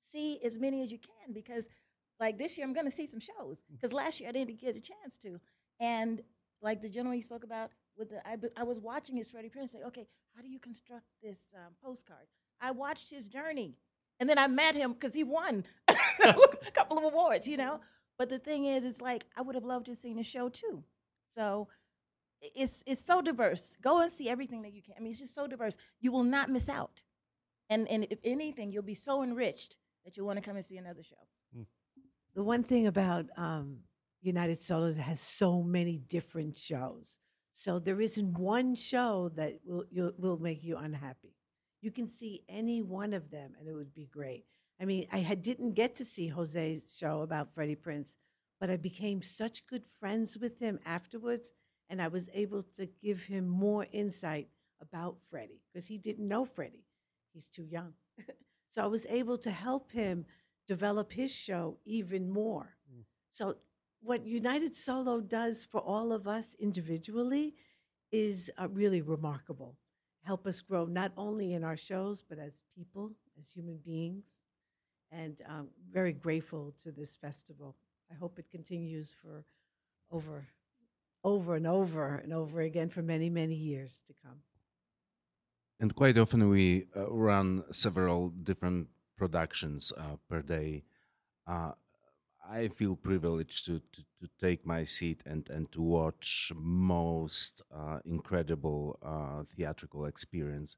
see as many as you can because, like this year, I'm going to see some shows because last year I didn't get a chance to. And like the gentleman you spoke about with the, I was watching his Freddie Prinze say, okay, how do you construct this um, postcard? I watched his journey. And then I met him because he won [laughs] a couple of awards, you know. But the thing is, it's like I would have loved to have seen his show too. So it's it's so diverse. Go and see everything that you can. I mean, it's just so diverse. You will not miss out. And and if anything, you'll be so enriched that you'll want to come and see another show. The one thing about um, United Solos has so many different shows, so there isn't one show that will will make you unhappy. You can see any one of them, and it would be great. I mean, I had, didn't get to see Jose's show about Freddie Prinze, but I became such good friends with him afterwards, and I was able to give him more insight about Freddie because he didn't know Freddie. He's too young. [laughs] so I was able to help him develop his show even more. Mm. So what United Solo does for all of us individually is uh, really remarkable. Help us grow not only in our shows, but as people, as human beings. And um, very grateful to this festival. I hope it continues for over, over and over and over again for many, many years to come. And quite often we uh, run several different productions uh, per day. Uh, I feel privileged to, to, to, take my seat and, and to watch most uh, incredible uh, theatrical experience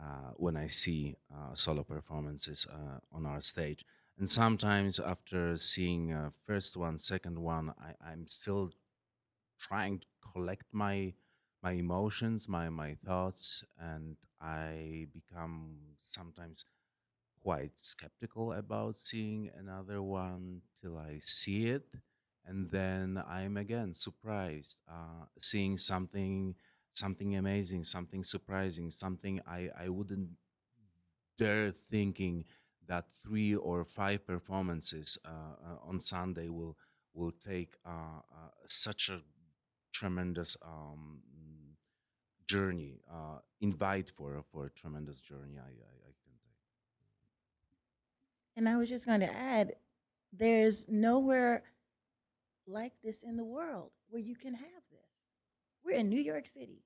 uh, when I see uh, solo performances on our stage. And sometimes after seeing first one, second one, I, I'm still trying to collect my my emotions, my my thoughts, and I become sometimes quite skeptical about seeing another one till I see it, and then I'm again surprised, uh, seeing something, something amazing, something surprising, something I I wouldn't dare thinking that three or five performances uh, uh, on Sunday will will take uh, uh, such a tremendous um, journey, uh, invite for for a tremendous journey. I, I and I was just going to add there's nowhere like this in the world where you can have this. We're in New York City,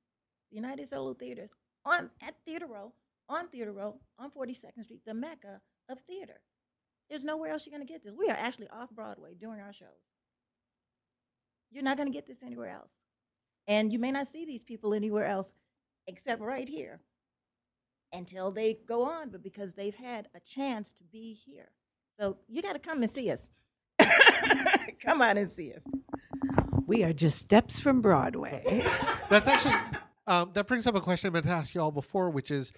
the United Solo Theaters, on at Theater Row, on Theater Row, on 42nd Street, the mecca of theater. There's nowhere else you're going to get this. We are actually off Broadway doing our shows. You're not going to get this anywhere else. And you may not see these people anywhere else except right here until they go on, but because they've had a chance to be here. So you got to come and see us. [laughs] come on and see us. We are just steps from Broadway. [laughs] That's actually um, that brings up a question I meant to ask you all before, which is,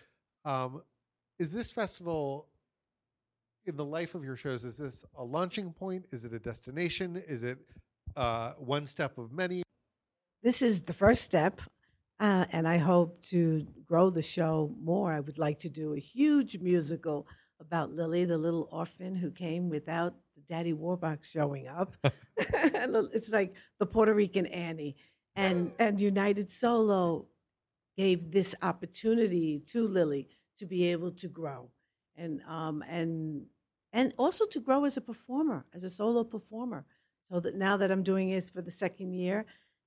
um, is this festival in the life of your shows? Is this a launching point? Is it a destination? Is it uh, one step of many? This is the first step uh, and I hope to grow the show more. I would like to do a huge musical about Lily, the little orphan who came without Daddy Warbucks showing up. [laughs] [laughs] it's like the Puerto Rican Annie. And, [laughs] and United Solo gave this opportunity to Lily to be able to grow and, um, and, and also to grow as a performer, as a solo performer. So that now that I'm doing this for the second year,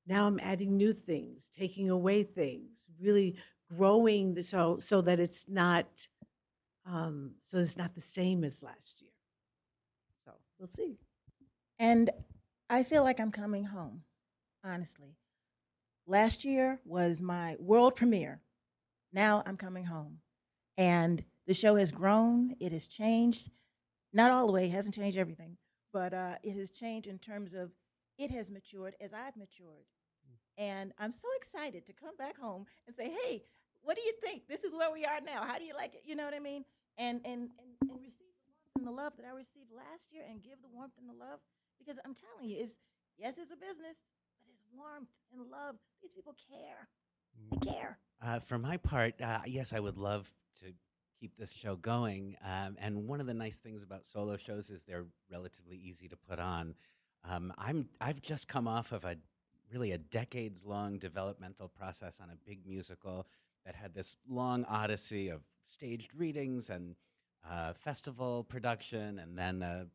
now I'm adding new things, taking away things, really growing the show so that it's not um, so it's not the same as last year. So we'll see. And I feel like I'm coming home, honestly. Last year was my world premiere. Now I'm coming home. And the show has grown, it has changed. Not all the way, it hasn't changed everything, but uh, it has changed in terms of it has matured as I've matured. And I'm so excited to come back home and say, hey, what do you think? This is where we are now. How do you like it? You know what I mean? And and and, and receive the warmth and the love that I received last year and give the warmth and the love. Because I'm telling you, it's yes, it's a business, but it's warmth and love. These people care. They mm. care. Uh, for my part, uh, yes, I would love to keep this show going. Um, and one of the nice things about solo shows is they're relatively easy to put on. Um, I'm I've just come off of a really a decades long developmental process on a big musical that had this long odyssey of staged readings and uh, festival production and then uh,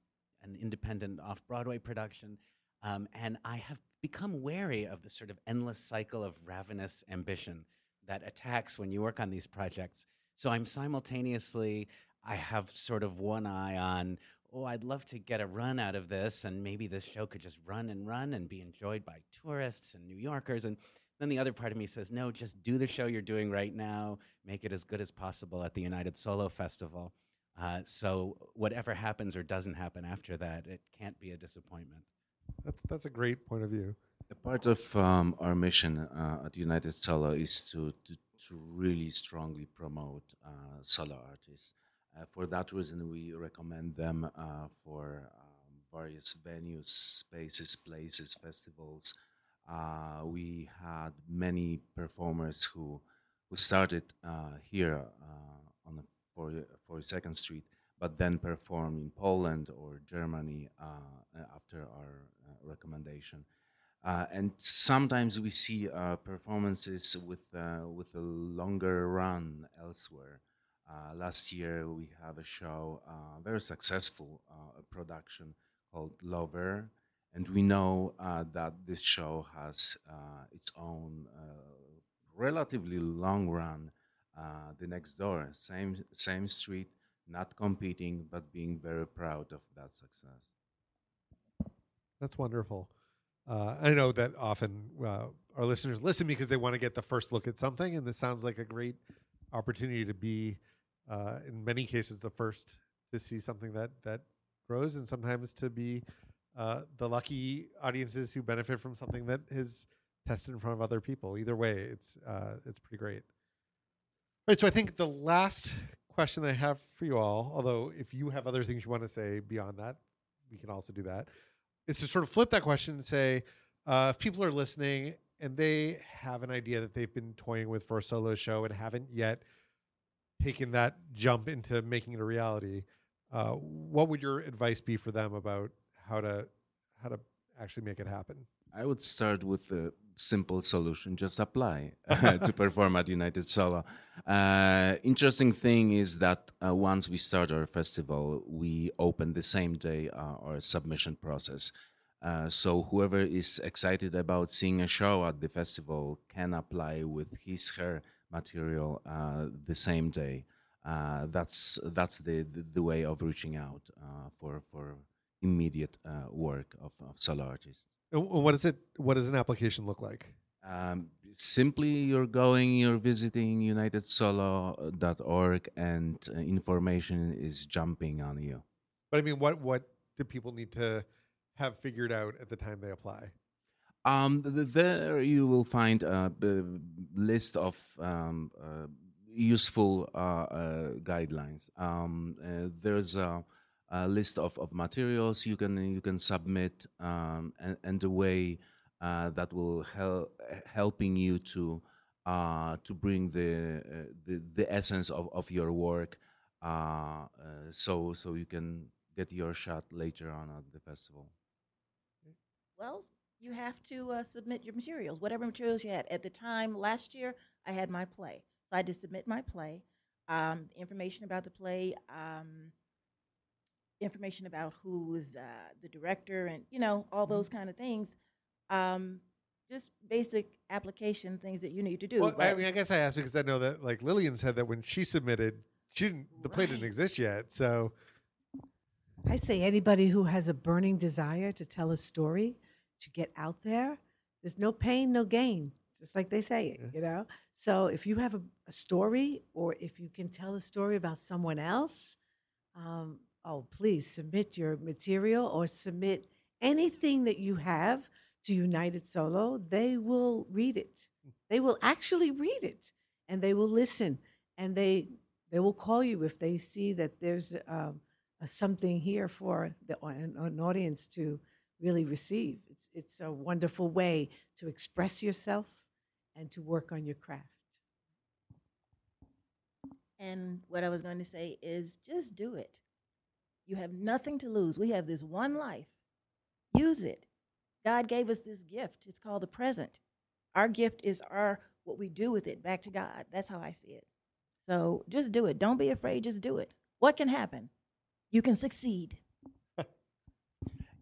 an independent off Broadway production. Um, and I have become wary of the sort of endless cycle of ravenous ambition that attacks when you work on these projects. So I'm simultaneously, I have sort of one eye on oh, I'd love to get a run out of this, and maybe this show could just run and run and be enjoyed by tourists and New Yorkers. And then the other part of me says, no, just do the show you're doing right now, make it as good as possible at the United Solo Festival. Uh, so whatever happens or doesn't happen after that, it can't be a disappointment. That's that's a great point of view. A part of um, our mission uh, at United Solo is to, to, to really strongly promote uh, solo artists. Uh, for that reason, we recommend them uh, for um, various venues, spaces, places, festivals. Uh, we had many performers who we started uh, here uh, on the 40, 42nd Street, but then perform in Poland or Germany uh, after our recommendation. And sometimes we see performances with with a longer run elsewhere. Last year we have a show, very successful production called Lover, and we know that this show has its own relatively long run uh, the next door, same same street, not competing, but being very proud of that success. That's wonderful. Uh, I know that often uh, our listeners listen because they want to get the first look at something, and this sounds like a great opportunity to be, uh, in many cases, the first to see something that that grows, and sometimes to be uh, the lucky audiences who benefit from something that is tested in front of other people. Either way, it's uh, it's pretty great. All right, so I think the last question I have for you all, although if you have other things you want to say beyond that, we can also do that, is to sort of flip that question and say, uh, if people are listening and they have an idea that they've been toying with for a solo show and haven't yet taken that jump into making it a reality, uh, what would your advice be for them about how to how to actually make it happen? I would start with a simple solution: just apply [laughs] to perform at United Solo. Uh, interesting thing is that uh, once we start our festival, we open the same day uh, our submission process. Uh, so whoever is excited about seeing a show at the festival can apply with his her material uh, the same day. Uh, that's that's the, the, the way of reaching out for for immediate work of, of solo artists. What does it? What does an application look like? Um, simply, you're going, you're visiting unitedsolo.org, and uh, information is jumping on you. But I mean, what what do people need to have figured out at the time they apply? Um, there you will find a, a list of um, uh, useful uh, uh, guidelines. Um, uh, there's a a list of, of materials you can you can submit um, and, and the way uh, that will help helping you to uh, to bring the, the the essence of, of your work so so you can get your shot later on at the festival. Well, you have to uh, submit your materials, whatever materials you had. At the time last year, I had my play, so I had to submit my play, um, information about the play. Um, information about who is uh, the director and you know all those mm-hmm. kind of things um, just basic application things that you need to do well, i mean i guess i asked because i know that like lillian said that when she submitted she didn't the play didn't exist yet so i say anybody who has a burning desire to tell a story to get out there there's no pain no gain just like they say it you know so if you have a, a story or if you can tell a story about someone else um, oh, please submit your material or submit anything that you have to United Solo. They will read it. They will actually read it and they will listen and they they will call you if they see that there's um, something here for the, an, an audience to really receive. It's, it's a wonderful way to express yourself and to work on your craft. And what I was going to say is just do it. You have nothing to lose. We have this one life. Use it. God gave us this gift. It's called the present. Our gift is our what we do with it back to God. That's how I see it. So just do it. Don't be afraid. Just do it. What can happen? You can succeed.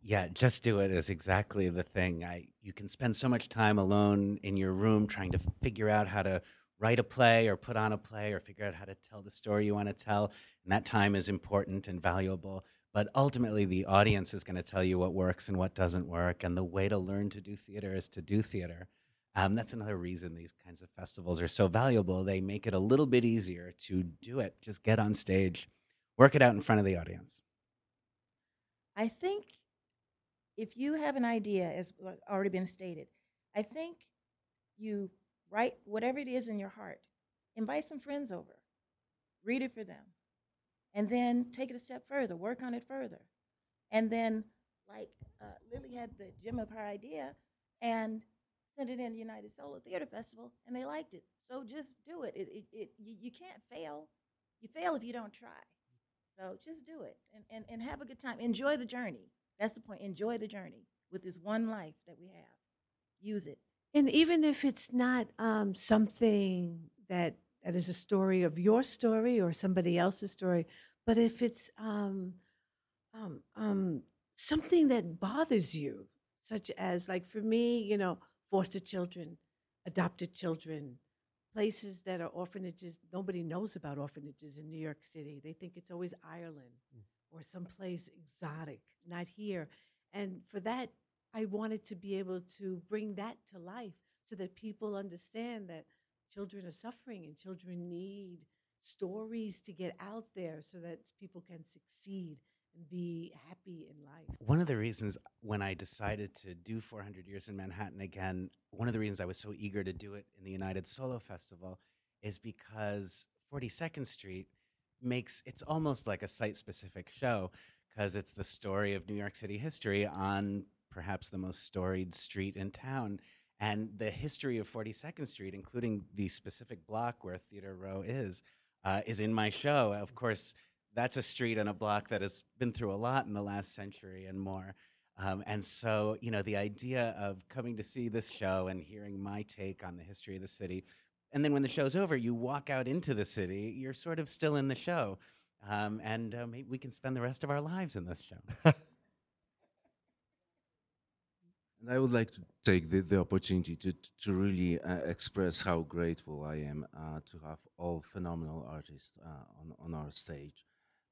Yeah, just do it is exactly the thing. I you can spend so much time alone in your room trying to figure out how to write a play or put on a play or figure out how to tell the story you want to tell. And that time is important and valuable. But ultimately, the audience is going to tell you what works and what doesn't work. And the way to learn to do theater is to do theater. Um, that's another reason these kinds of festivals are so valuable. They make it a little bit easier to do it. Just get on stage, work it out in front of the audience. I think if you have an idea, as already been stated, I think you write whatever it is in your heart. Invite some friends over, read it for them, and then take it a step further, work on it further. And then, like uh, Lily had the gem of her idea, and sent it in the United Solo Theater Festival, and they liked it. So just do it. It, it, it you, you can't fail. You fail if you don't try. So just do it and, and, and have a good time. Enjoy the journey. That's the point. Enjoy the journey with this one life that we have. Use it. And even if it's not um, something that that is a story of your story or somebody else's story, but if it's um, um, um, something that bothers you, such as like for me, you know, foster children, adopted children, places that are orphanages. Nobody knows about orphanages in New York City. They think it's always Ireland or someplace exotic, not here. And for that, I wanted to be able to bring that to life so that people understand that children are suffering and children need stories to get out there so that people can succeed and be happy in life. One of the reasons when I decided to do 400 Years in Manhattan again, one of the reasons I was so eager to do it in the United Solo Festival is because 42nd Street makes it's almost like a site specific show because it's the story of New York City history on perhaps the most storied street in town. And the history of 42nd Street, including the specific block where Theater Row is, uh, is in my show. Of course, that's a street and a block that has been through a lot in the last century and more. Um, and so, you know, the idea of coming to see this show and hearing my take on the history of the city, and then when the show's over, you walk out into the city, you're sort of still in the show. Um, and uh, maybe we can spend the rest of our lives in this show. [laughs] And I would like to take the, the opportunity to, to really uh, express how grateful I am uh, to have all phenomenal artists uh, on, on our stage.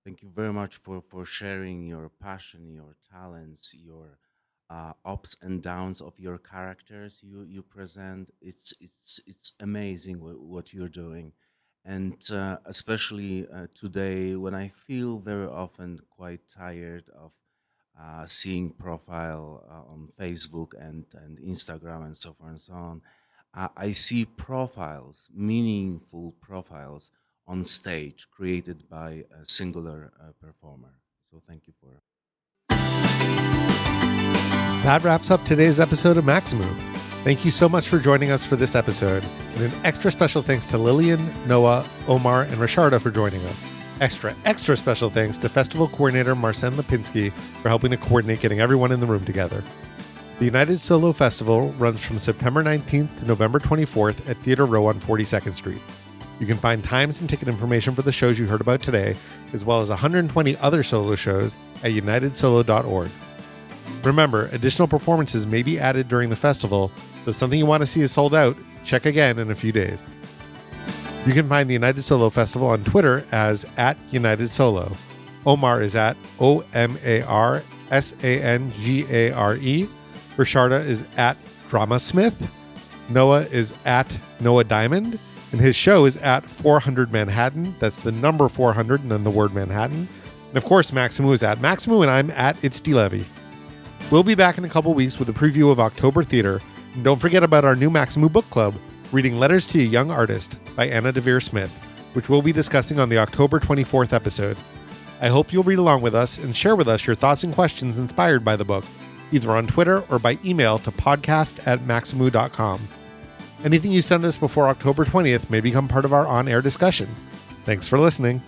Thank you very much for, for sharing your passion, your talents, your uh, ups and downs of your characters you, you present. It's, it's, it's amazing what, you're doing. And uh, especially uh, today, when I feel very often quite tired of uh, seeing profile uh, on Facebook and, and Instagram and so forth and so on, I see profiles, meaningful profiles on stage created by a singular uh, performer. So thank you for. That wraps up today's episode of Maxamoo. Thank you so much for joining us for this episode, and an extra special thanks to Lillian, Noah, Omar, and Rasharda for joining us. Extra, extra special thanks to festival coordinator Marcin Lipinski for helping to coordinate getting everyone in the room together. The United Solo Festival runs from September 19th to November 24th at Theater Row on 42nd Street. You can find times and ticket information for the shows you heard about today, as well as 120 other solo shows at unitedsolo.org. Remember, additional performances may be added during the festival, so if something you want to see is sold out, check again in a few days. You can find the United Solo Festival on Twitter as at United Solo. Omar is at O M A R S A N G A R E. Rasharda is at Drama Smith. Noah is at Noah Diamond. And his show is at 400 Manhattan. That's the number 400 and then the word Manhattan. And of course, Maxamoo is at Maxamoo, and I'm at It's D Levy. We'll be back in a couple weeks with a preview of October Theater. And don't forget about our new Maxamoo Book Club, Reading Letters to a Young Artist by Anna Deavere Smith, which we'll be discussing on the October 24th episode. I hope you'll read along with us and share with us your thoughts and questions inspired by the book, either on Twitter or by email to podcast at maxamoo.com. Anything you send us before October 20th may become part of our on air discussion. Thanks for listening.